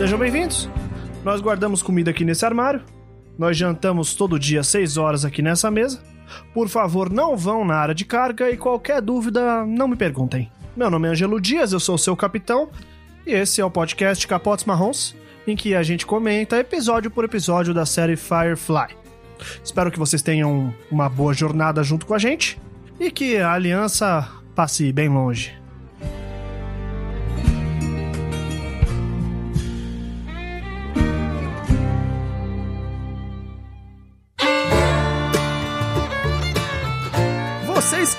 Sejam bem-vindos. Nós guardamos comida aqui nesse armário. Nós jantamos todo dia 6 horas aqui nessa mesa. Por favor, não vão na área de carga e qualquer dúvida, não me perguntem. Meu nome é Angelo Dias, eu sou seu capitão. E esse é o podcast Capotes Marrons, em que a gente comenta episódio por episódio da série Firefly. Espero que vocês tenham uma boa jornada junto com a gente e que a aliança passe bem longe.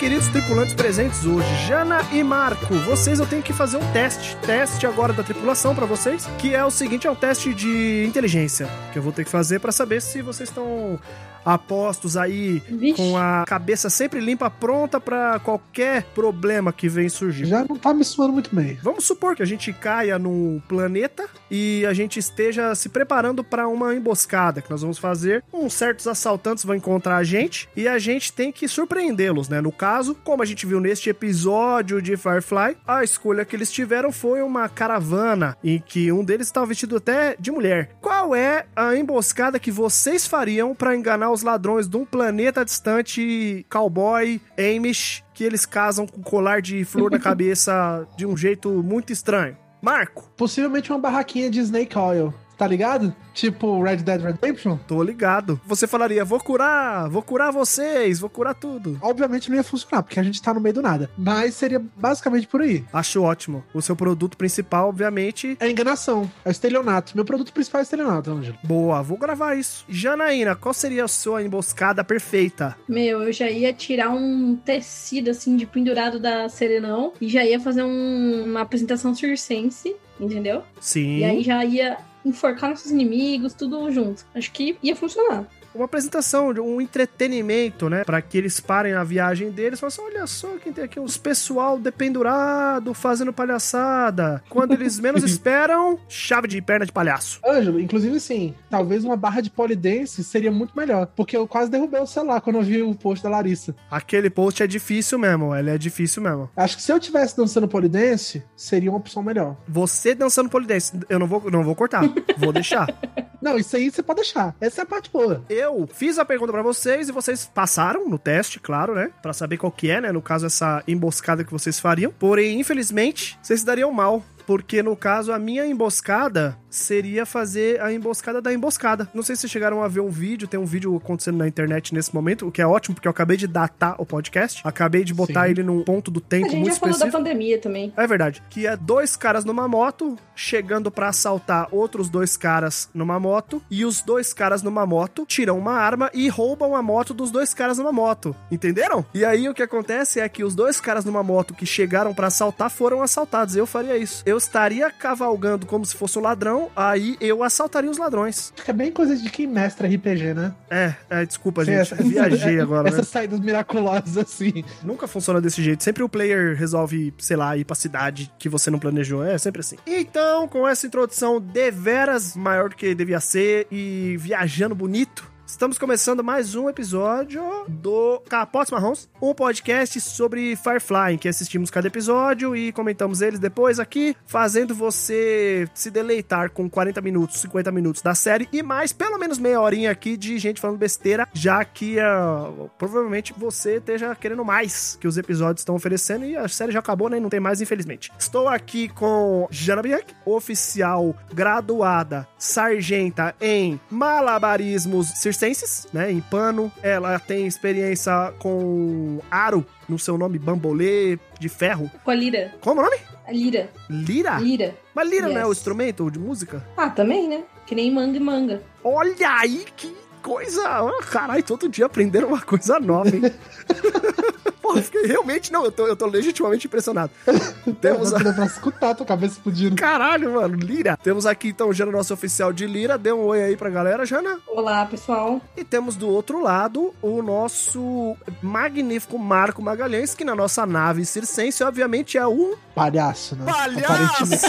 Queridos tripulantes presentes hoje, Jana e Marco, vocês eu tenho que fazer um teste. Teste agora da tripulação pra vocês, que é o seguinte, é um teste de inteligência que eu vou ter que fazer pra saber se vocês estão apostos aí Vixe. com a cabeça sempre limpa, pronta pra qualquer problema que vem surgir. Já não tá me suando muito bem. Vamos supor que a gente caia num planeta e a gente esteja se preparando para uma emboscada que nós vamos fazer. Uns certos assaltantes vão encontrar a gente e a gente tem que surpreendê-los, né? No caso, como a gente viu neste episódio de Firefly, a escolha que eles tiveram foi uma caravana em que um deles estava vestido até de mulher. Qual é a emboscada que vocês fariam para enganar os ladrões de um planeta distante, cowboy, Amish, que eles casam com colar de flor na cabeça de um jeito muito estranho? Marco, Possivelmente uma barraquinha de Snake Oil, tá ligado? Tipo Red Dead Redemption. tô ligado. Você falaria, vou curar, vou curar vocês, vou curar tudo. Obviamente não ia funcionar, porque a gente tá no meio do nada. Mas seria basicamente por aí. Acho ótimo. O seu produto principal, obviamente, É enganação, é estelionato. Meu produto principal é estelionato, Ângelo. boa, vou gravar isso. Janaína, qual seria a sua emboscada perfeita? Meu, eu já ia tirar um tecido assim de pendurado da Serenão e já ia fazer um- uma apresentação circense, entendeu? Sim. E aí já ia enforcar nossos inimigos, tudo junto. Acho que ia funcionar. Uma apresentação, um entretenimento, né? Pra que eles parem a viagem deles e falem assim: olha só quem tem aqui, uns pessoal dependurado fazendo palhaçada. Quando eles menos esperam, chave de perna de palhaço. Ângelo, inclusive sim, talvez uma barra de polidense seria muito melhor. Porque eu quase derrubei o celular quando eu vi o post da Larissa. Aquele post é difícil mesmo, ele é difícil mesmo. Acho que se eu tivesse dançando polidense, seria uma opção melhor. Você dançando polidense, eu não vou, não vou cortar, vou deixar. Não, isso aí você pode deixar. Essa é a parte boa. Eu fiz a pergunta pra vocês e vocês passaram no teste, claro, né? Pra saber qual que é, né? No caso, essa emboscada que vocês fariam. Porém, infelizmente, vocês se dariam mal. Porque, no caso, a minha emboscada seria fazer a emboscada da emboscada. Não sei se vocês chegaram a ver um vídeo, tem um vídeo acontecendo na internet nesse momento, o que é ótimo, porque eu acabei de datar o podcast. Acabei de botar Sim. ele num ponto do tempo A gente muito já falou da específico. pandemia também. É verdade. Que é dois caras numa moto chegando pra assaltar outros dois caras numa moto e os dois caras numa moto tiram uma arma e roubam a moto dos dois caras numa moto. Entenderam? E aí o que acontece é que os dois caras numa moto que chegaram pra assaltar foram assaltados. Eu faria isso. Eu estaria cavalgando como se fosse um ladrão, aí eu assaltaria os ladrões. É bem coisa de quem mestra RPG, né? É, é desculpa, Sim, gente. essa- Viajei agora, né? Essas saídas miraculosas assim. Nunca funciona desse jeito. Sempre o player resolve, sei lá, ir pra cidade que você não planejou. É sempre assim. Então, com essa introdução deveras maior do que devia ser e viajando bonito. Estamos começando mais um episódio do Capotes Marrons, um podcast sobre Firefly, em que assistimos cada episódio e comentamos eles depois aqui, fazendo você se deleitar com 40 minutos, 50 minutos da série e mais pelo menos meia horinha aqui de gente falando besteira, já que ah, provavelmente você esteja querendo mais que os episódios estão oferecendo e a série já acabou, né? Não tem mais, infelizmente. Estou aqui com Jana Bianchi, oficial graduada sargenta em malabarismos circenses, né? Em pano. Ela tem experiência com aro no seu nome bambolê de ferro. Com a lira. Como é o nome? A lira. Lira? Lira. Mas lira não é o Yes. instrumento de música? Ah, também, né? Que nem manga e manga. Olha aí que coisa! Caralho, todo dia aprendendo uma coisa nova, hein? Eu fiquei realmente, não, eu tô, eu tô legitimamente impressionado. Temos a... Pra escutar a tua cabeça explodindo. Caralho, mano, Lira. Temos aqui então Jana, nosso oficial de Lira. Dê um oi aí pra galera, Jana. Olá, pessoal. E temos do outro lado o nosso magnífico Marco Magalhães, que na nossa nave circense, obviamente, é um Palhaço, né? Palhaço!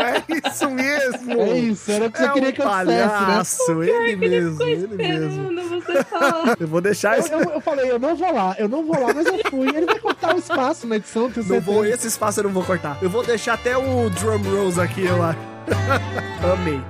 é isso mesmo! É isso, era o que É você queria um que eu dissesse, né? palhaço, ele mesmo, ele mesmo. Você. Eu vou deixar Eu, esse... eu, eu falei, eu não vou lá, eu não vou lá, mas eu fui. Ele vai cortar o espaço na edição, tenho Não certeza. vou, esse espaço eu não vou cortar. Eu vou deixar até o drum rolls aqui, eu acho. Amei.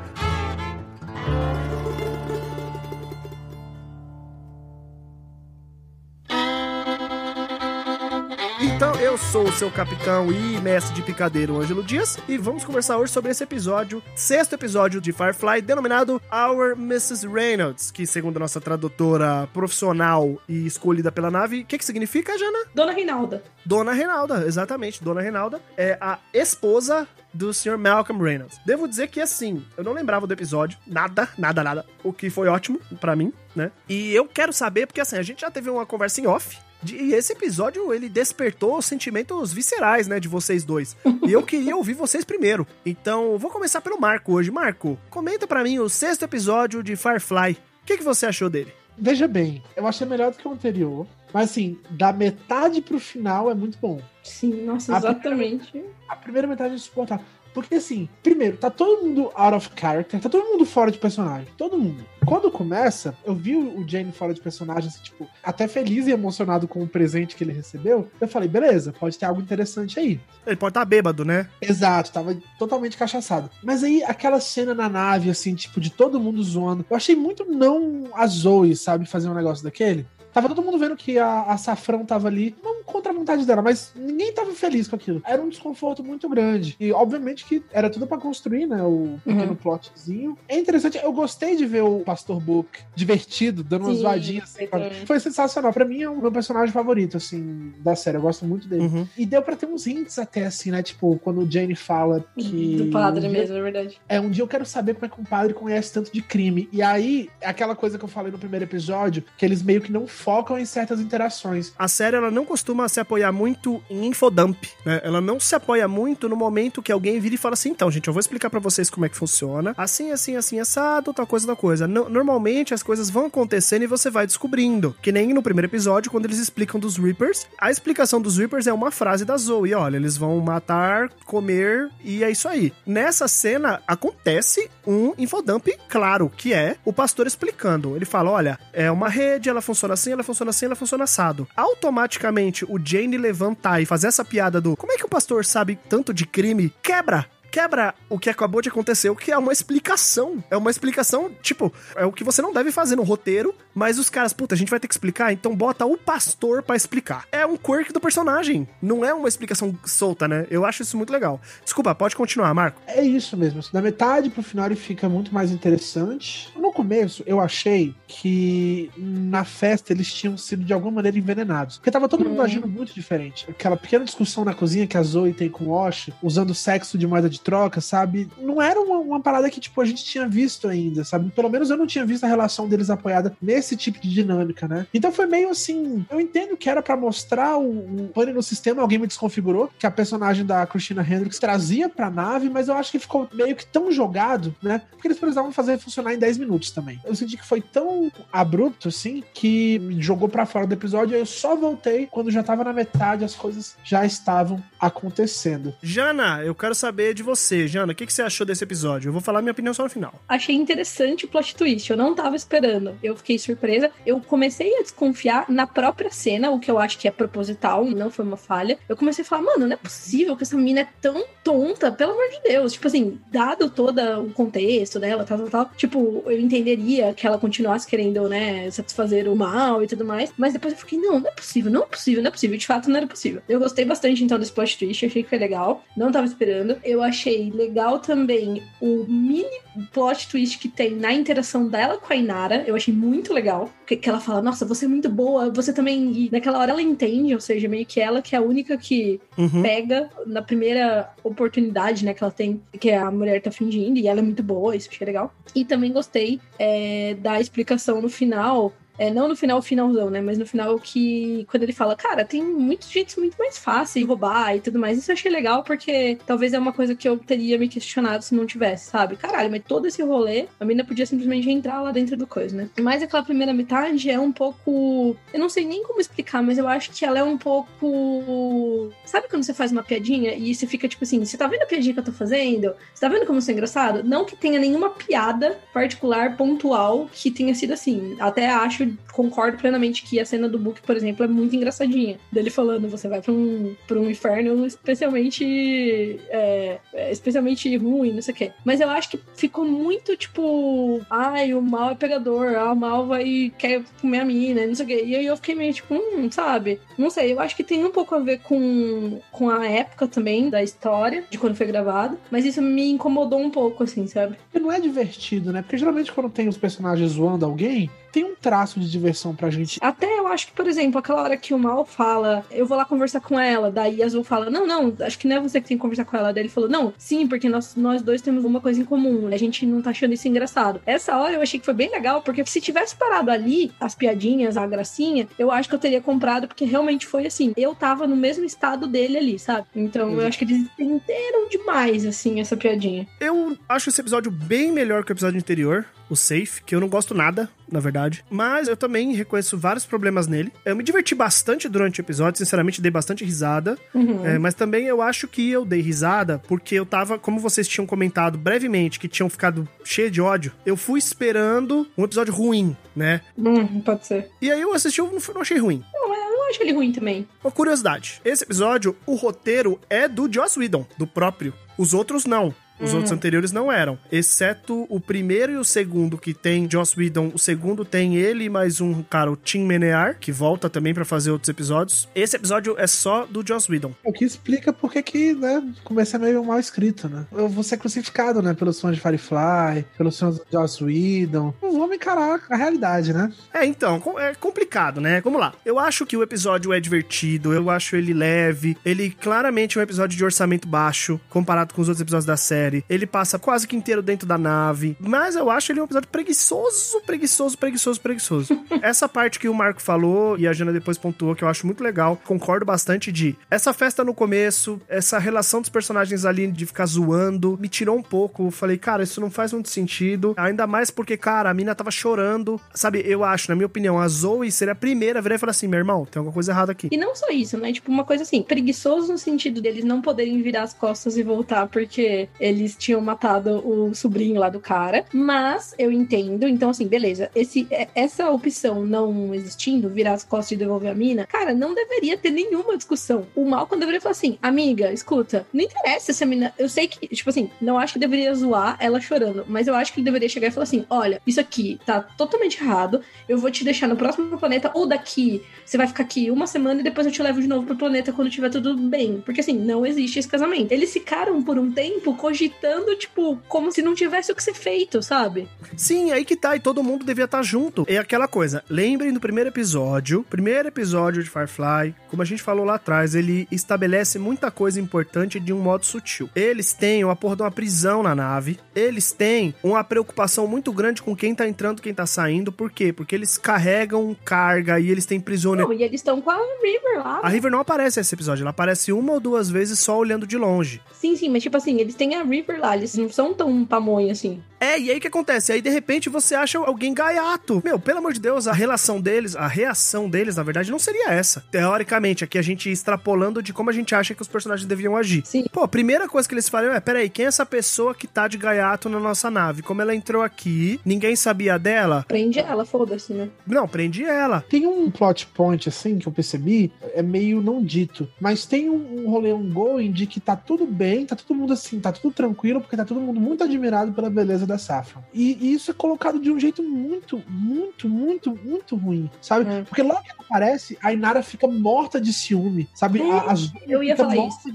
Eu sou o seu capitão e mestre de picadeiro, Ângelo Dias, e vamos conversar hoje sobre esse episódio, sexto episódio de Firefly, denominado Our Mrs. Reynolds, que, segundo a nossa tradutora profissional e escolhida pela nave, o que, que significa, Jana? Dona Reinalda. Dona Reinalda, exatamente. Dona Reinalda é a esposa do Sr. Malcolm Reynolds. Devo dizer que, assim, eu não lembrava do episódio, nada, nada, nada, o que foi ótimo para mim, né? E eu quero saber, porque, assim, a gente já teve uma conversa em off, e esse episódio, ele despertou sentimentos viscerais, né, de vocês dois. E eu queria ouvir vocês primeiro. Então, vou começar pelo Marco hoje. Marco, comenta para mim o sexto episódio de Firefly. O que, que você achou dele? Veja bem, eu achei melhor do que o anterior. Mas assim, da metade pro final é muito bom. Sim, nossa, exatamente. A primeira, a primeira metade é insuportável. Porque assim, primeiro, tá todo mundo out of character, tá todo mundo fora de personagem. Todo mundo. Quando começa, eu vi o Jane fora de personagem, assim, tipo, até feliz e emocionado com o presente que ele recebeu. Eu falei, beleza, pode ter algo interessante aí. Ele pode estar tá bêbado, né? Exato, tava totalmente cachaçado. Mas aí, aquela cena na nave, assim, tipo, de todo mundo zoando, eu achei muito não a Zoe, sabe, fazer um negócio daquele. Tava todo mundo vendo que a, a Safrão tava ali, não contra a vontade dela, mas ninguém tava feliz com aquilo. Era um desconforto muito grande. E obviamente que era tudo para construir, né? O pequeno uhum. plotzinho. É interessante, eu gostei de ver o Pastor Book divertido, dando Sim, umas vadinhas assim. Foi sensacional. Para mim é o meu personagem favorito, assim, da série. Eu gosto muito dele. Uhum. E deu para ter uns hints até, assim, né? Tipo, quando o Jane fala que. Do padre um mesmo, é verdade. É, um dia eu quero saber como é que um padre conhece tanto de crime. E aí, é aquela coisa que eu falei no primeiro episódio, que eles meio que não focam em certas interações. A série ela não costuma se apoiar muito em infodump, né? Ela não se apoia muito no momento que alguém vira e fala assim: então, gente, eu vou explicar para vocês como é que funciona. Assim, assim, assim, assado, tal coisa, tal coisa. normalmente as coisas vão acontecendo e você vai descobrindo. Que nem no primeiro episódio, quando eles explicam dos Reapers. A explicação dos Reapers é uma frase da Zoe: olha, eles vão matar, comer e é isso aí. Nessa cena acontece um infodump claro, que é o pastor explicando. Ele fala: olha, é uma rede, ela funciona assim, ela funciona assim, ela funciona assado. Automaticamente, o Jane levantar e fazer essa piada do como é que o pastor sabe tanto de crime quebra quebra o que acabou de acontecer, o que é uma explicação. É uma explicação, tipo, é o que você não deve fazer no roteiro, mas os caras, puta, a gente vai ter que explicar, então bota o pastor para explicar. É um quirk do personagem, não é uma explicação solta, né? Eu acho isso muito legal. Desculpa, pode continuar, Marco. É isso mesmo. Da metade pro final ele fica muito mais interessante. No começo, eu achei que na festa eles tinham sido de alguma maneira envenenados. Porque tava todo mundo hum. agindo muito diferente. Aquela pequena discussão na cozinha que a Zoe tem com o Osh, usando sexo de moeda de de troca, sabe? Não era uma, uma, parada que, tipo, a gente tinha visto ainda, sabe? Pelo menos eu não tinha visto a relação deles apoiada nesse tipo de dinâmica, né? Então foi meio assim. Eu entendo que era para mostrar o, o pane no sistema, alguém me desconfigurou, que a personagem da Christina Hendricks trazia pra nave, mas eu acho que ficou meio que tão jogado, né? Porque eles precisavam fazer funcionar em 10 minutos também. Eu senti que foi tão abrupto, assim, que me jogou para fora do episódio. Eu só voltei quando já tava na metade, as coisas já estavam acontecendo. Jana, eu quero saber de você, Jana, o que, que você achou desse episódio? Eu vou falar minha opinião só no final. Achei interessante o plot twist. Eu não tava esperando. Eu fiquei surpresa. Eu comecei a desconfiar na própria cena, o que eu acho que é proposital, não foi uma falha. Eu comecei a falar, mano, não é possível que essa menina é tão tonta, pelo amor de Deus. Tipo assim, dado todo o contexto dela, tal, tal, tal. Tipo, eu entenderia que ela continuasse querendo, né, satisfazer o mal e tudo mais. Mas depois eu fiquei, não, não é possível, não é possível, não é possível. De fato, não era possível. Eu gostei bastante, então, desse plot twist. Achei que foi legal. Não tava esperando. Eu achei achei legal também o mini plot twist que tem na interação dela com a Inara. Eu achei muito legal. Que, que ela fala, nossa, você é muito boa, você também. E naquela hora ela entende, ou seja, meio que ela que é a única que uhum. pega na primeira oportunidade, né, que ela tem, que a mulher tá fingindo, e ela é muito boa, isso achei legal. E também gostei é, da explicação no final é, não no final, finalzão, né? Mas no final que. Quando ele fala, cara, tem muitos jeitos muito mais fáceis de roubar e tudo mais. Isso eu achei legal, porque talvez é uma coisa que eu teria me questionado se não tivesse, sabe? Caralho, mas todo esse rolê, a menina podia simplesmente entrar lá dentro do coisa, né? Mas aquela primeira metade é um pouco. Eu não sei nem como explicar, mas eu acho que ela é um pouco. Sabe quando você faz uma piadinha e você fica tipo assim, você tá vendo a piadinha que eu tô fazendo? Você tá vendo como isso é engraçado? Não que tenha nenhuma piada particular, pontual, que tenha sido assim. Até acho concordo plenamente que a cena do Book, por exemplo, é muito engraçadinha. Dele falando, você vai pra um, pra um inferno especialmente. É, é especialmente ruim, não sei o quê. Mas eu acho que ficou muito tipo. Ai, o mal é pegador, ah, o mal vai quer comer a mina, não sei o quê. E aí eu fiquei meio tipo, hum, sabe? Não sei, eu acho que tem um pouco a ver com, com a época também da história, de quando foi gravado. Mas isso me incomodou um pouco, assim, sabe? E não é divertido, né? Porque geralmente quando tem os personagens zoando alguém, tem um traço de diversão pra gente. Até eu acho que, por exemplo, aquela hora que o Mal fala, eu vou lá conversar com ela, daí Azul fala, não, não, acho que não é você que tem que conversar com ela. Daí ele falou, não, sim, porque nós, nós dois temos uma coisa em comum, a gente não tá achando isso engraçado. Essa hora eu achei que foi bem legal, porque se tivesse parado ali, as piadinhas, a gracinha, eu acho que eu teria comprado, porque realmente foi assim, eu tava no mesmo estado dele ali, sabe? Então eu acho que eles entenderam demais, assim, essa piadinha. Eu acho esse episódio bem melhor que o episódio anterior o Safe, que eu não gosto nada, na verdade. Mas eu também reconheço vários problemas nele. Eu me diverti bastante durante o episódio, sinceramente dei bastante risada. Uhum. É, mas também eu acho que eu dei risada porque eu tava, como vocês tinham comentado brevemente, que tinham ficado cheio de ódio, eu fui esperando um episódio ruim, né? Hum, pode ser. E aí eu assisti, eu não achei ruim. Não, eu não acho ele ruim também. Uma curiosidade: esse episódio, o roteiro é do Joss Whedon, do próprio. Os outros não. Os outros hum. anteriores não eram. Exceto o primeiro e o segundo, que tem Joss Whedon. O segundo tem ele e mais um cara, o Tim Menear, que volta também para fazer outros episódios. Esse episódio é só do Joss Whedon. O que explica porque que, né, começa meio mal escrito, né? Eu vou ser crucificado, né, pelos fãs de Firefly, pelos fãs de Joss Whedon. Não vamos encarar a realidade, né? É, então, é complicado, né? Vamos lá. Eu acho que o episódio é divertido, eu acho ele leve, ele claramente é um episódio de orçamento baixo, comparado com os outros episódios da série série. Ele passa quase que inteiro dentro da nave. Mas eu acho ele um episódio preguiçoso, preguiçoso, preguiçoso, preguiçoso. essa parte que o Marco falou e a Jana depois pontuou, que eu acho muito legal, concordo bastante de essa festa no começo, essa relação dos personagens ali de ficar zoando, me tirou um pouco. Eu falei, cara, isso não faz muito sentido. Ainda mais porque, cara, a mina tava chorando. Sabe, eu acho, na minha opinião, a Zoe seria a primeira a virar e falar assim: meu irmão, tem alguma coisa errada aqui. E não só isso, né? Tipo, uma coisa assim, preguiçoso no sentido deles não poderem virar as costas e voltar porque ele eles tinham matado o sobrinho lá do cara. Mas eu entendo. Então, assim, beleza. Esse, é, essa opção não existindo, virar as costas e devolver a mina, cara, não deveria ter nenhuma discussão. O Malcolm deveria falar assim: amiga, escuta, não interessa se a mina. Eu sei que, tipo assim, não acho que deveria zoar ela chorando, mas eu acho que ele deveria chegar e falar assim: olha, isso aqui tá totalmente errado. Eu vou te deixar no próximo planeta, ou daqui, você vai ficar aqui uma semana e depois eu te levo de novo pro planeta quando tiver tudo bem. Porque assim, não existe esse casamento. Eles ficaram por um tempo cogitando gritando, tipo, como se não tivesse o que ser feito, sabe? Sim, aí que tá, e todo mundo devia estar tá junto. É aquela coisa, lembrem do primeiro episódio, primeiro episódio de Firefly, como a gente falou lá atrás, ele estabelece muita coisa importante de um modo sutil. Eles têm uma porra de uma prisão na nave, eles têm uma preocupação muito grande com quem tá entrando, quem tá saindo, por quê? Porque eles carregam carga e eles têm prisioneiros. Não, e eles estão com a River lá. A River não aparece nesse episódio, ela aparece uma ou duas vezes só olhando de longe. Sim, sim, mas tipo assim, eles têm a River lá, eles não são tão pamonha assim. É, e aí o que acontece? Aí de repente você acha alguém gaiato. Meu, pelo amor de Deus, a relação deles, a reação deles, na verdade, não seria essa. Teoricamente, aqui a gente extrapolando de como a gente acha que os personagens deveriam agir. Sim. Pô, a primeira coisa que eles falam é: peraí, quem é essa pessoa que tá de gaiato na nossa nave? Como ela entrou aqui, ninguém sabia dela? Prende ela, foda-se, né? Não, prende ela. Tem um plot point, assim, que eu percebi, é meio não dito, mas tem um, um rolê ongoing de que tá tudo bem, tá todo mundo assim, tá tudo tranquilo, porque tá todo mundo muito admirado pela beleza da Saffron. E, e, isso é colocado de um jeito muito, muito, muito, muito ruim, sabe? É. Porque logo que ela aparece, a Inara fica morta de ciúme, sabe? É, As eu ia falar isso.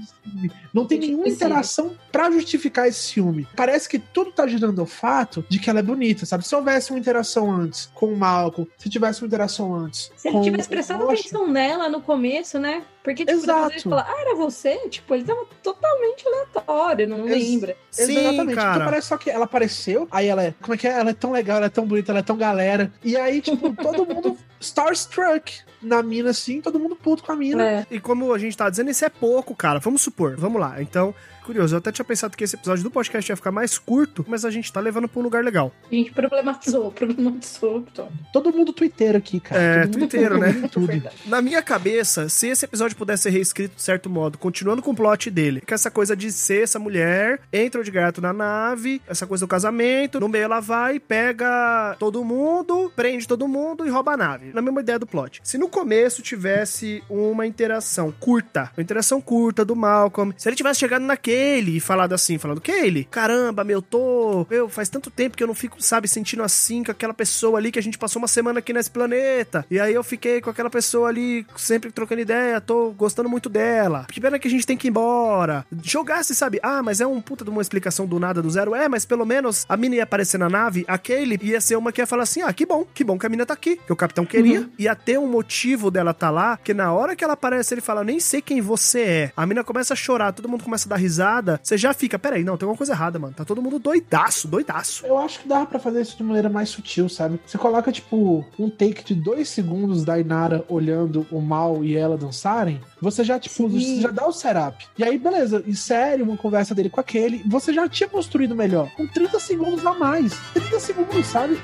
Não tem nenhuma interação para justificar esse ciúme. Parece que tudo tá girando ao fato de que ela é bonita, sabe? Se houvesse uma interação antes com o Malcolm, se tivesse uma interação antes. Se ele tivesse prestado atenção nela no começo, né? Porque, tipo, Exato. depois ele fala, ah, era você? Tipo, ele tava totalmente aleatório, não Ex lembra. Sim, Exatamente. Cara. Então parece só que ela apareceu, aí ela é, como é que é? Ela é tão legal, ela é tão bonita, ela é tão galera. E aí, tipo, todo mundo starstruck na mina assim, todo mundo puto com a mina. É. E como a gente tá dizendo, isso é pouco, cara. Vamos supor, vamos lá. Então, curioso, eu até tinha pensado que esse episódio do podcast ia ficar mais curto, mas a gente tá levando pra um lugar legal. A gente problematizou, problematizou. Então. Todo mundo twitteiro aqui, cara. É, Todo twitteiro, né? Tudo. Na minha cabeça, se esse episódio pudesse ser reescrito de certo modo, continuando com o plot dele, que é essa coisa de ser essa mulher, entra de gato na nave, essa coisa do casamento, no meio ela vai, pega todo mundo, prende todo mundo e rouba a nave. Na mesma ideia do plot. Se no começo tivesse uma interação curta, uma interação curta do Malcolm, se ele tivesse chegado naquele e falado assim, falando, Kaylee, caramba, meu, tô. Eu, faz tanto tempo que eu não fico, sabe, sentindo assim com aquela pessoa ali que a gente passou uma semana aqui nesse planeta. E aí eu fiquei com aquela pessoa ali, sempre trocando ideia, tô gostando muito dela. Que pena que a gente tem que ir embora. Jogasse, sabe, ah, mas é um puta de uma explicação do nada do zero. É, mas pelo menos a mina ia aparecer na nave, a Kaylee ia ser uma que ia falar assim: ah, que bom, que bom que a mina tá aqui, que o capitão queria. Ia ter um motivo dela tá lá, que na hora que ela aparece, ele fala: nem sei quem você é. A mina começa a chorar, todo mundo começa a dar risada. Você já fica, peraí, não, tem alguma coisa errada, mano. Tá todo mundo doidaço, doidaço. Eu acho que dava pra fazer isso de maneira mais sutil, sabe? Você coloca, tipo, um take de dois segundos da Inara olhando o mal e ela dançarem, você já, tipo, Sim. você já dá o setup. E aí, beleza, insere uma conversa dele com aquele, você já tinha construído melhor. Com 30 segundos a mais. 30 segundos, sabe?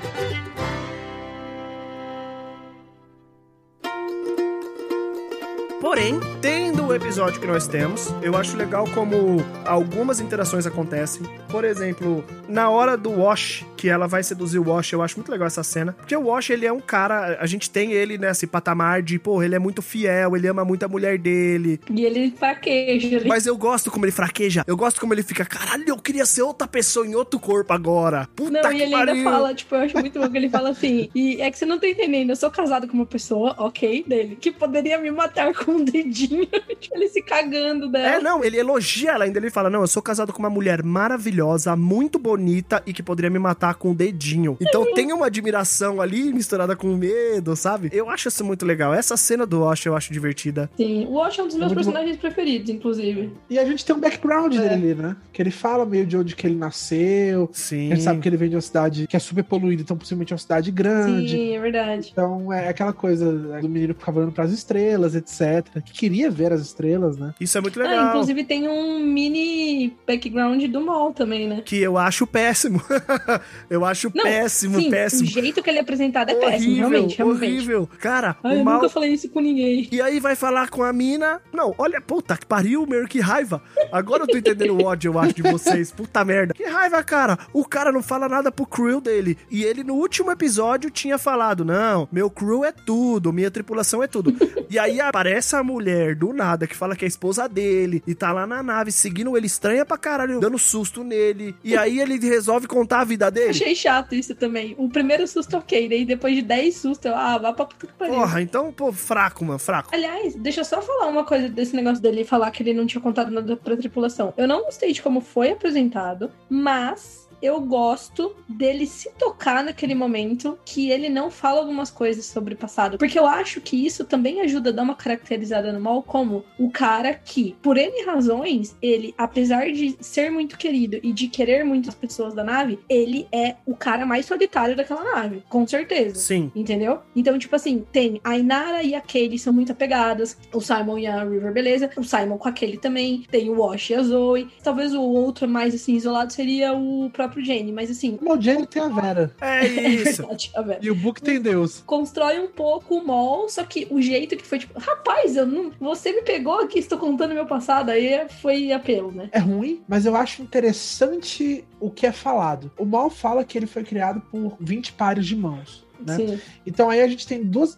Porém, tendo o episódio que nós temos, eu acho legal como algumas interações acontecem. Por exemplo, na hora do Wash, que ela vai seduzir o Wash, eu acho muito legal essa cena. Porque o Wash, ele é um cara, a gente tem ele nesse patamar de, pô, ele é muito fiel, ele ama muito a mulher dele. E ele fraqueja ali. Mas eu gosto como ele fraqueja, eu gosto como ele fica, caralho, eu queria ser outra pessoa em outro corpo agora. Puta Não, que e ele pariu. ainda fala, tipo, eu acho muito bom que ele fala assim, e é que você não tá entendendo, eu sou casado com uma pessoa, ok, dele, que poderia me matar com um dedinho, ele se cagando dela. É, não, ele elogia ela ainda. Ele fala: Não, eu sou casado com uma mulher maravilhosa, muito bonita e que poderia me matar com o dedinho. Então tem uma admiração ali misturada com medo, sabe? Eu acho isso muito legal. Essa cena do Wash eu acho divertida. Sim, o Wash é um dos meus Muito bom. personagens preferidos, inclusive. E a gente tem um background É. dele ali, né? Que ele fala meio de onde que ele nasceu. Sim. A gente sabe que ele vem de uma cidade que é super poluída, então possivelmente é uma cidade grande. Sim, é verdade. Então é aquela coisa do menino ficar olhando pras estrelas, etc. Que queria ver as estrelas, né? Isso é muito Ah, legal. inclusive tem um mini background do Mol também, né? Que eu acho péssimo. eu acho Não, péssimo, Sim, péssimo. o jeito que ele é apresentado é péssimo, horrível, realmente, realmente. horrível. Cara, Ai, o eu mal. nunca falei isso com ninguém. E aí vai falar com a mina. Não, olha, puta, que pariu, meu, que raiva. Agora eu tô entendendo o ódio, eu acho, de vocês. Puta merda. Que raiva, cara. O cara não fala nada pro crew dele. E ele, no último episódio, tinha falado: Não, meu crew é tudo, minha tripulação é tudo. e aí aparece a mulher do nada que fala que é a esposa dele e tá lá na nave seguindo ele estranha pra caralho, dando susto nele. E aí ele resolve contar a vida dele. Achei chato isso também. O primeiro susto, ok. Daí depois de 10 sustos, eu, ah, vá pra puta que pariu. Porra, então, pô, fraco, mano, fraco. Aliás, deixa eu só falar uma coisa desse negócio dele falar que ele não tinha contado nada pra tripulação. Eu não gostei de como foi apresentado, mas eu gosto dele se tocar naquele momento que ele não fala algumas coisas sobre o passado. Porque eu acho que isso também ajuda a dar uma caracterizada no mal como o cara que, por N razões, ele, apesar de ser muito querido e de querer muitas pessoas da nave, ele é o cara mais solitário daquela nave. Com certeza. Sim. Entendeu? Então, tipo assim, tem a Inara e a Katie são muito apegadas. O Simon e a River, beleza. O Simon com a Kelly também. Tem o Wash e a Zoe. Talvez o outro mais, assim, isolado seria o próprio Jenny. Mas, assim, O Jenny tem a Vera. É isso. verdade, a Vera. E o Book tem Deus. Constrói um pouco o mall, só que o jeito que foi, tipo, rapaz, eu não. Você me pegou aqui, estou contando meu passado. Aí foi apelo, né? É ruim, mas eu acho interessante o que é falado. O Mal fala que ele foi criado por 20 pares de mãos. Né? Sim. Então aí a gente tem duas.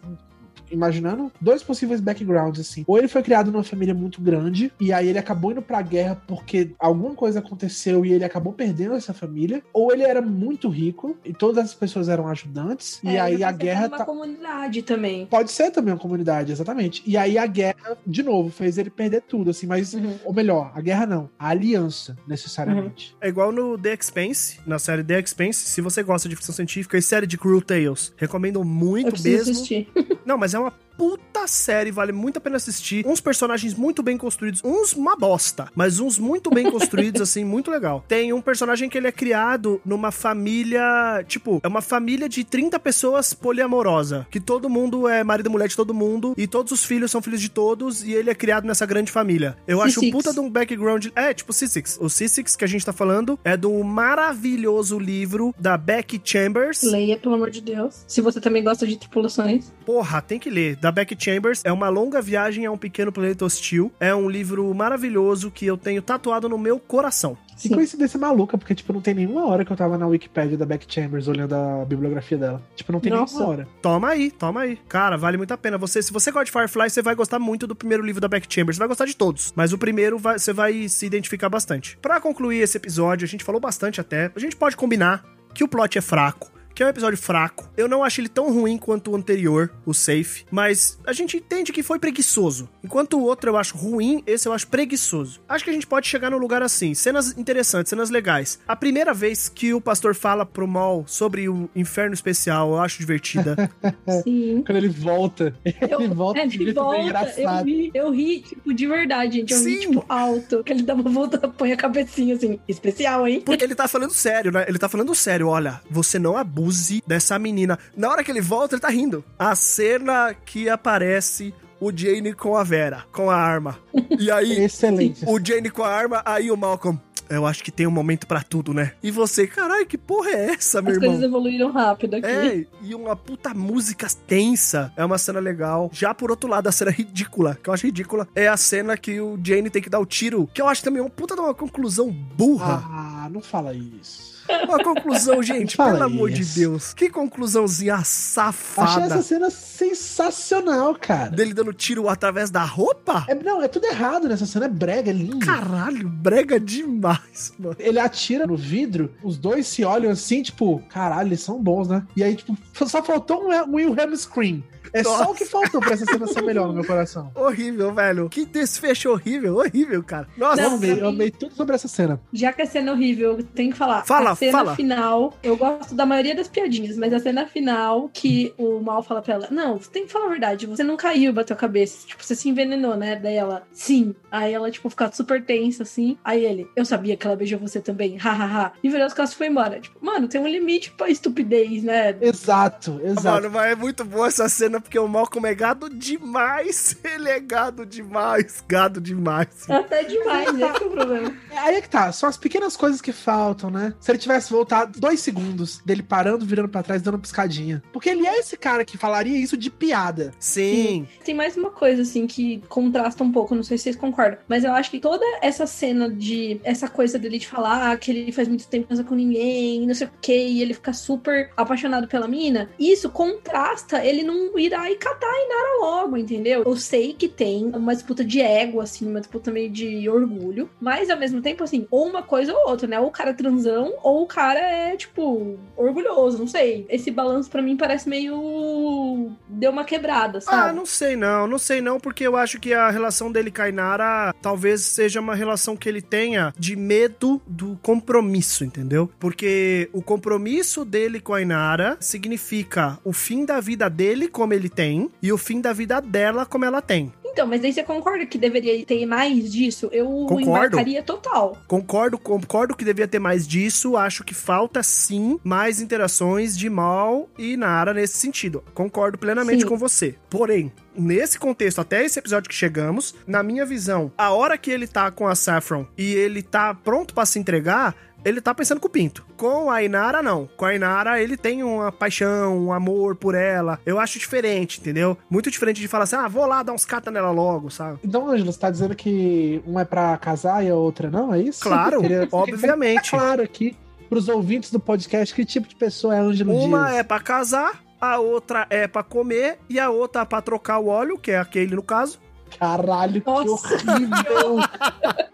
Imaginando dois possíveis backgrounds, assim. Ou ele foi criado numa família muito grande, e aí ele acabou indo pra guerra porque alguma coisa aconteceu e ele acabou perdendo essa família. Ou ele era muito rico e todas as pessoas eram ajudantes, e É, aí ele a pode ser guerra uma tá. comunidade também. Pode ser também uma comunidade, exatamente. E aí a guerra, de novo, fez ele perder tudo, assim, mas. Uhum. Ou melhor, a guerra não, a aliança, necessariamente. É igual no The Expense, na série The Expense. Se você gosta de ficção científica e série de Cruel Tales, recomendo muito mesmo. assistir. Não, mas é uma Ela puta série, vale muito a pena assistir. Uns personagens muito bem construídos, uns uma bosta, mas uns muito bem construídos, assim, muito legal. Tem um personagem que ele é criado numa família, tipo, é uma família de 30 pessoas poliamorosa, que todo mundo é marido e mulher de todo mundo, e todos os filhos são filhos de todos, e ele é criado nessa grande família. Eu acho um puta de um background. É, tipo C6. O C6 que a gente tá falando é do maravilhoso livro da Becky Chambers. Leia, pelo amor de Deus. Se você também gosta de tripulações. Porra, tem que ler. Da Becky Chambers. É uma longa viagem a um pequeno planeta hostil. É um livro maravilhoso que eu tenho tatuado no meu coração. Que coincidência maluca, porque, tipo, não tem nenhuma hora que eu tava na Wikipedia da Beck Chambers olhando a bibliografia dela. Tipo, não tem Nossa. nenhuma hora. Toma aí, toma aí. Cara, vale muito a pena. Você, se você gosta de Firefly, você vai gostar muito do primeiro livro da Beck Chambers. Você vai gostar de todos. Mas o primeiro vai, você vai se identificar bastante. Para concluir esse episódio, a gente falou bastante até. A gente pode combinar que o plot é fraco que é um episódio fraco. Eu não acho ele tão ruim quanto o anterior, o Safe, mas a gente entende que foi preguiçoso. Enquanto o outro eu acho ruim, esse eu acho preguiçoso. Acho que a gente pode chegar num lugar assim, cenas interessantes, cenas legais. A primeira vez que o pastor fala pro Mal sobre o inferno especial, eu acho divertida. Sim. Quando ele volta, eu, ele volta, ele volta engraçado. Eu ri, eu ri, tipo, de verdade, gente. Eu Sim. ri, tipo, alto, que ele dá uma volta, põe a cabecinha assim, especial, hein? Porque ele tá falando sério, né? Ele tá falando sério, olha, você não abusa dessa menina. Na hora que ele volta, ele tá rindo. A cena que aparece o Jane com a Vera, com a arma. E aí, Excelente. o Jane com a arma, aí o Malcolm. Eu acho que tem um momento para tudo, né? E você, caralho, que porra é essa, meu As irmão? As coisas evoluíram rápido aqui. É, e uma puta música tensa. É uma cena legal. Já por outro lado, a cena ridícula, que eu acho ridícula, é a cena que o Jane tem que dar o tiro, que eu acho também uma puta de uma conclusão burra. Ah, não fala isso. Uma conclusão, gente, pelo isso. amor de Deus. Que conclusãozinha safada. Achei essa cena sensacional, cara. Dele dando tiro através da roupa? É, não, é tudo errado nessa cena. É brega, é lindo. Caralho, brega demais, mano. Ele atira no vidro, os dois se olham assim, tipo, caralho, eles são bons, né? E aí, tipo, só faltou um Wilhelm Scream. É Nossa. só o que faltou pra essa cena ser melhor no meu coração. Horrível, velho. Que desfecho horrível, horrível, cara. Nossa. Não, eu, amei, eu amei tudo sobre essa cena. Já que a cena é horrível, eu tenho que falar. Fala, a cena fala. final, eu gosto da maioria das piadinhas, mas a cena final que o Mal fala pra ela, não, você tem que falar a verdade, você não caiu, bateu a cabeça. Tipo, você se envenenou, né? Daí ela, sim. Aí ela, tipo, fica super tensa, assim. Aí ele, eu sabia que ela beijou você também, hahaha. e virou as costas e foi embora. Tipo, mano, tem um limite pra estupidez, né? Exato, exato. Mano, mas é muito boa essa cena, porque o Malcolm é gado demais. Ele é gado demais. Gado demais. Até demais, esse é o problema. Aí é que tá, são as pequenas coisas que faltam, né? Se ele tivesse voltado dois segundos dele parando, virando para trás, dando uma piscadinha. Porque ele é esse cara que falaria isso de piada. Sim. E tem mais uma coisa, assim, que contrasta um pouco, não sei se vocês concordam, mas eu acho que toda essa cena de. essa coisa dele de falar que ele faz muito tempo não com ninguém, não sei o que, e ele fica super apaixonado pela mina, isso contrasta ele não ir e catar a Inara logo, entendeu? Eu sei que tem uma disputa de ego, assim, uma disputa meio de orgulho, mas ao mesmo tempo, assim, ou uma coisa ou outra, né? Ou o cara é transão, ou o cara é, tipo, orgulhoso, não sei. Esse balanço para mim parece meio. deu uma quebrada, sabe? Ah, não sei não, não sei não, porque eu acho que a relação dele com a Inara talvez seja uma relação que ele tenha de medo do compromisso, entendeu? Porque o compromisso dele com a Inara significa o fim da vida dele como ele tem e o fim da vida dela como ela tem. Então, mas aí você concorda que deveria ter mais disso? Eu concordo. embarcaria total. Concordo, concordo que deveria ter mais disso. Acho que falta sim mais interações de Mal e Nara nesse sentido. Concordo plenamente sim. com você. Porém, nesse contexto, até esse episódio que chegamos, na minha visão, a hora que ele tá com a Saffron e ele tá pronto para se entregar, ele tá pensando com o Pinto. Com a Inara, não. Com a Inara, ele tem uma paixão, um amor por ela. Eu acho diferente, entendeu? Muito diferente de falar assim, ah, vou lá dar uns cata nela logo, sabe? Então, Ângelo, você tá dizendo que uma é pra casar e a outra não? É isso? Claro, obviamente. Tá claro aqui pros ouvintes do podcast que tipo de pessoa é Ângelo Dias. Uma é pra casar, a outra é pra comer e a outra é pra trocar o óleo, que é aquele no caso. Caralho, Nossa. que horrível.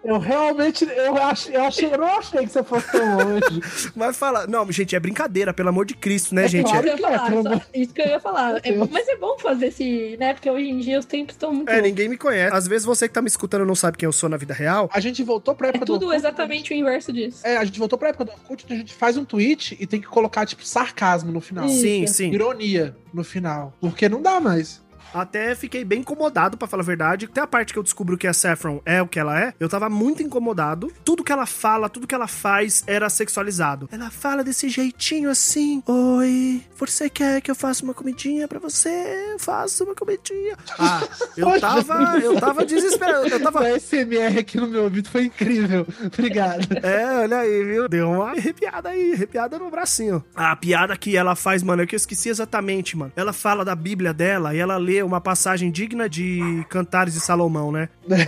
eu realmente, eu, ach, eu, achei, eu não achei que você fosse tão longe. Mas fala, não, gente, é brincadeira, pelo amor de Cristo, né, é gente? Claro é, que falar, só, isso que eu ia falar. É, mas é bom fazer esse, né, porque hoje em dia os tempos estão muito... É, ninguém me conhece. Às vezes você que tá me escutando não sabe quem eu sou na vida real. A gente voltou pra época é tudo exatamente o inverso disso. É, a gente voltou pra época do Orkut, a gente faz um tweet e tem que colocar, tipo, sarcasmo no final. Sim, sim. Ironia no final. Porque não dá mais. Até fiquei bem incomodado, pra falar a verdade. Até a parte que eu descubro que a Saffron é o que ela é, eu tava muito incomodado. Tudo que ela fala, tudo que ela faz era sexualizado. Ela fala desse jeitinho assim: Oi, você quer que eu faça uma comidinha pra você? Eu faço uma comidinha. Ah, eu tava, eu tava desesperado. Eu tava. A SMR aqui no meu ouvido foi incrível. Obrigado. É, olha aí, viu? Deu uma arrepiada aí, arrepiada no bracinho. A piada que ela faz, mano, é que eu esqueci exatamente, mano. Ela fala da Bíblia dela e ela lê uma passagem digna de Cantares de Salomão, né?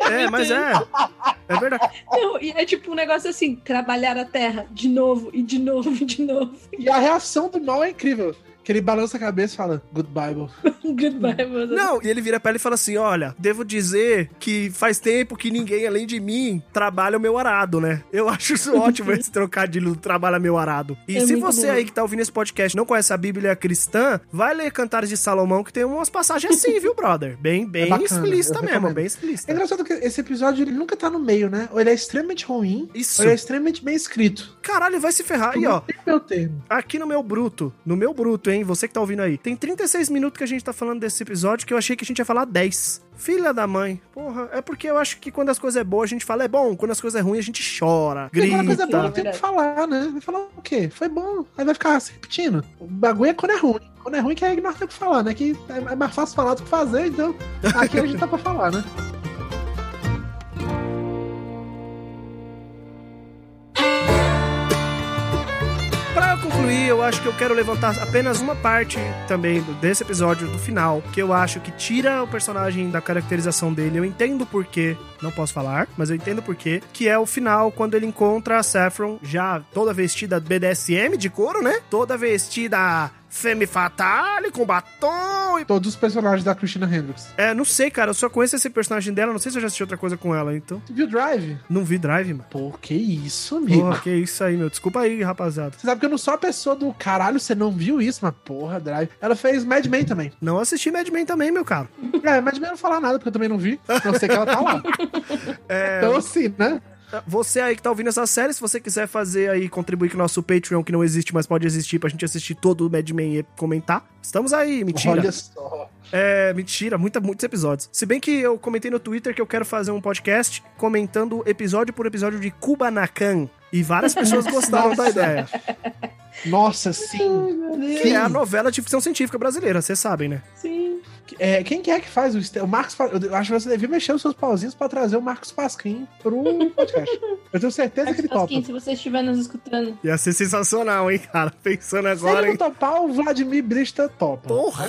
é, mas é. É verdade. Não, e é tipo um negócio assim: trabalhar a terra de novo e de novo e de novo. E a reação do mal é incrível. Que ele balança a cabeça e fala, Good Bible. Goodbye, mano. Não, e ele vira pra ela e fala assim: Olha, devo dizer que faz tempo que ninguém além de mim trabalha o meu arado, né? Eu acho isso ótimo esse trocadilho do trabalha meu arado. E É se você bom. aí que tá ouvindo esse podcast não conhece a Bíblia cristã, vai ler Cantares de Salomão, que tem umas passagens assim, viu, brother? Bem, bem É bacana, explícita mesmo, bem É explícita. engraçado que esse episódio ele nunca tá no meio, né? Ou ele é extremamente ruim, Isso. ou ele é extremamente bem escrito. Caralho, vai se ferrar aí, ó. Meu termo. Aqui no meu bruto, no meu bruto, hein? Você que tá ouvindo aí. Tem 36 minutos que a gente tá falando desse episódio que eu achei que a gente ia falar 10. Filha da mãe. Porra, é porque eu acho que quando as coisas é boas a gente fala é bom, quando as coisas é ruins a gente chora, Porque quando a coisa é boa, grita. não tem o que falar, né? Vai falar o quê? Foi bom. Aí vai ficar se repetindo. O bagulho é quando é ruim. Quando é ruim que aí nós temos que falar, né? Que é mais fácil falar do que fazer, então aqui a gente tá pra falar, né? Eu acho que eu quero levantar apenas uma parte também desse episódio, do final, que eu acho que tira o personagem da caracterização dele. Eu entendo por quê, não posso falar, mas eu entendo por quê, que é o final, quando ele encontra a Saffron, já toda vestida BDSM de couro, né? Toda vestida femme fatale, com batom e... Todos os personagens da Christina Hendricks. É, não sei, cara, eu só conheço esse personagem dela, não sei se eu já assisti outra coisa com ela, então... Tu viu Drive? Não vi Drive, mano. Pô, que isso, amigo. Porra, que isso aí, meu. Desculpa aí, rapaziada. Você sabe que eu não sou a pessoa do caralho, você não viu isso, mas porra, Drive. Ela fez Mad Men também. Não assisti Mad Men também, meu caro. É, Mad Men não falar nada, porque eu também não vi. Não sei que ela tá lá. É, Então, assim, né? Você aí que tá ouvindo essa série, se você quiser fazer aí, contribuir com o nosso Patreon, que não existe, mas pode existir pra gente assistir todo o Mad Men e comentar. Estamos aí, mentira. Olha só. É, mentira, muita, muitos episódios. Se bem que eu comentei no Twitter que eu quero fazer um podcast comentando episódio por episódio de Kubanakan. E várias pessoas gostaram da ideia. Nossa, sim. Que é a novela de ficção científica brasileira, vocês sabem, né? Sim. É, quem que é que faz o, o Marcos? Eu acho que você devia mexer os seus pauzinhos pra trazer o Marcos Pasquim pro podcast. Eu tenho certeza que ele topa. Pasquim, se você estiver nos escutando. Ia ser sensacional, hein, cara? Pensando Se agora, ele não topar, o Vladimir Brista topa. Porra!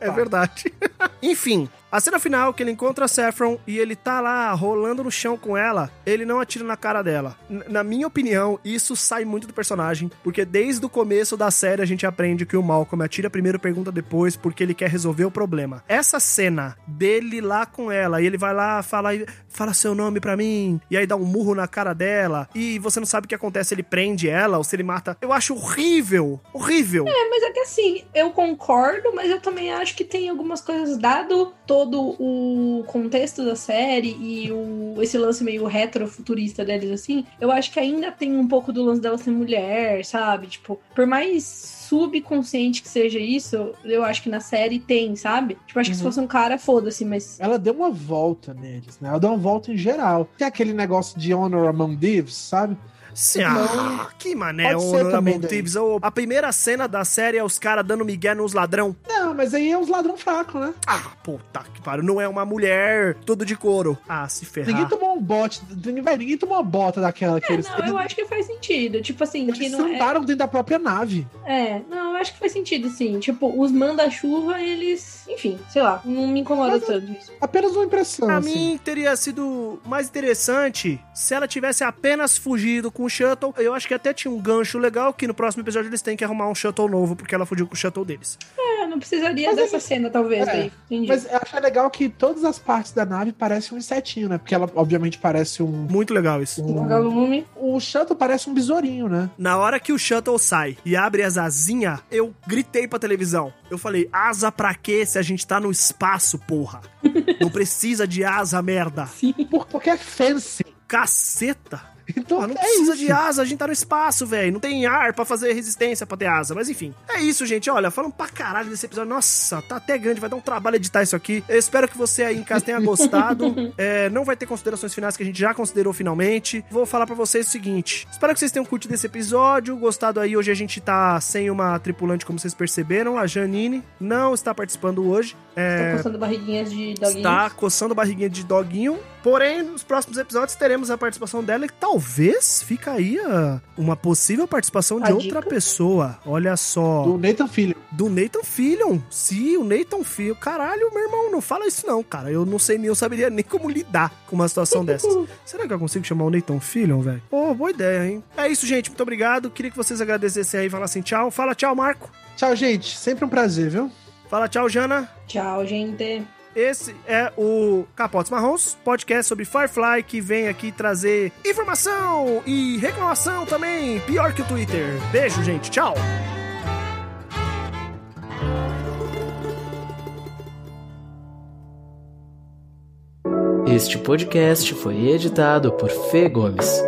É verdade. Enfim, a cena final que ele encontra a Saffron e ele tá lá rolando no chão com ela, ele não atira na cara dela. N- na minha opinião, isso sai muito do personagem, porque desde o começo da série a gente aprende que o Malcolm atira primeiro, pergunta depois, porque ele quer resolver o problema. Essa cena dele lá com ela, e ele vai lá, fala, fala seu nome pra mim, e aí dá um murro na cara dela, e você não sabe o que acontece, ele prende ela ou se ele mata. Eu acho horrível, horrível. É, mas é que assim, eu concordo, mas eu também acho que tem algumas coisas, dado todo o contexto da série e o, esse lance meio retrofuturista deles, assim, eu acho que ainda tem um pouco do lance dela ser mulher, sabe? Tipo, por mais subconsciente que seja isso, eu acho que na série tem, sabe? Tipo, acho que se Uhum. fosse um cara, foda-se, mas. Ela deu uma volta neles, né? Ela deu uma volta em geral. Tem aquele negócio de Honor Among Thieves, sabe? Sim, ah, que mané, Pode ser Honor também Among daí. Thieves. A primeira cena da série é os caras dando migué nos ladrão. Não, mas aí é os ladrão fraco, né? Ah, puta que pariu. Não é uma mulher tudo de couro. Ah, se ferrar. Ninguém tomou um bote. Ninguém, vai, ninguém tomou uma bota daquela que É, eles. não, eles, eu acho que faz sentido. Tipo assim, que eles não é. andaram dentro da própria nave. É, não, eu acho que faz sentido, sim. Tipo, os manda-chuva, eles. Enfim, sei lá, não me incomoda Mas- tanto isso. Apenas uma impressão. Pra assim. mim, teria sido mais interessante se ela tivesse apenas fugido com o shuttle. Eu acho que até tinha um gancho legal que no próximo episódio eles têm que arrumar um shuttle novo, porque ela fugiu com o shuttle deles. É, não precisaria Mas dessa ele- cena, talvez, É. Mas eu achei legal que todas as partes da nave parecem um insetinho, né? Porque ela, obviamente, parece um. Muito legal isso. Um um... vagalume. O shuttle parece um besourinho, né? Na hora que o shuttle sai e abre as asinhas, eu gritei pra televisão. Eu falei, asa pra quê se a gente tá no espaço, porra? Não precisa de asa, merda. Por- porque é fancy. Caceta. Então Ah, não é precisa isso. de asa, a gente tá no espaço, velho. Não tem ar pra fazer resistência pra ter asa. Mas enfim, é isso, gente. Olha, falando pra caralho desse episódio. Nossa, tá até grande, vai dar um trabalho editar isso aqui. Eu espero que você aí em casa tenha gostado. É, não vai ter considerações finais que a gente já considerou finalmente. Vou falar pra vocês o seguinte: espero que vocês tenham curtido esse episódio, gostado aí. Hoje a gente tá sem uma tripulante, como vocês perceberam. A Janine não está participando hoje. É, Tô coçando barriguinhas de doguinhos. Está coçando barriguinha de doguinho. Porém, nos próximos episódios teremos a participação dela e talvez fica aí a- uma possível participação de A outra dica. pessoa. Olha só. Do Nathan Filho. Do Nathan Fillion. Sim, o Nathan Fillion. Caralho, meu irmão, não fala isso não, cara. Eu não sei nem, eu saberia nem como lidar com uma situação dessas. Será que eu consigo chamar o Nathan Fillion, velho? Pô, boa ideia, hein? É isso, gente. Muito obrigado. Queria que vocês agradecessem aí e falassem tchau. Fala tchau, Marco. Tchau, gente. Sempre um prazer, viu? Fala tchau, Jana. Tchau, gente. Esse é o Capotes Marrons, podcast sobre Firefly que vem aqui trazer informação e reclamação também, pior que o Twitter. Beijo, gente. Tchau. Este podcast foi editado por Fê Gomes.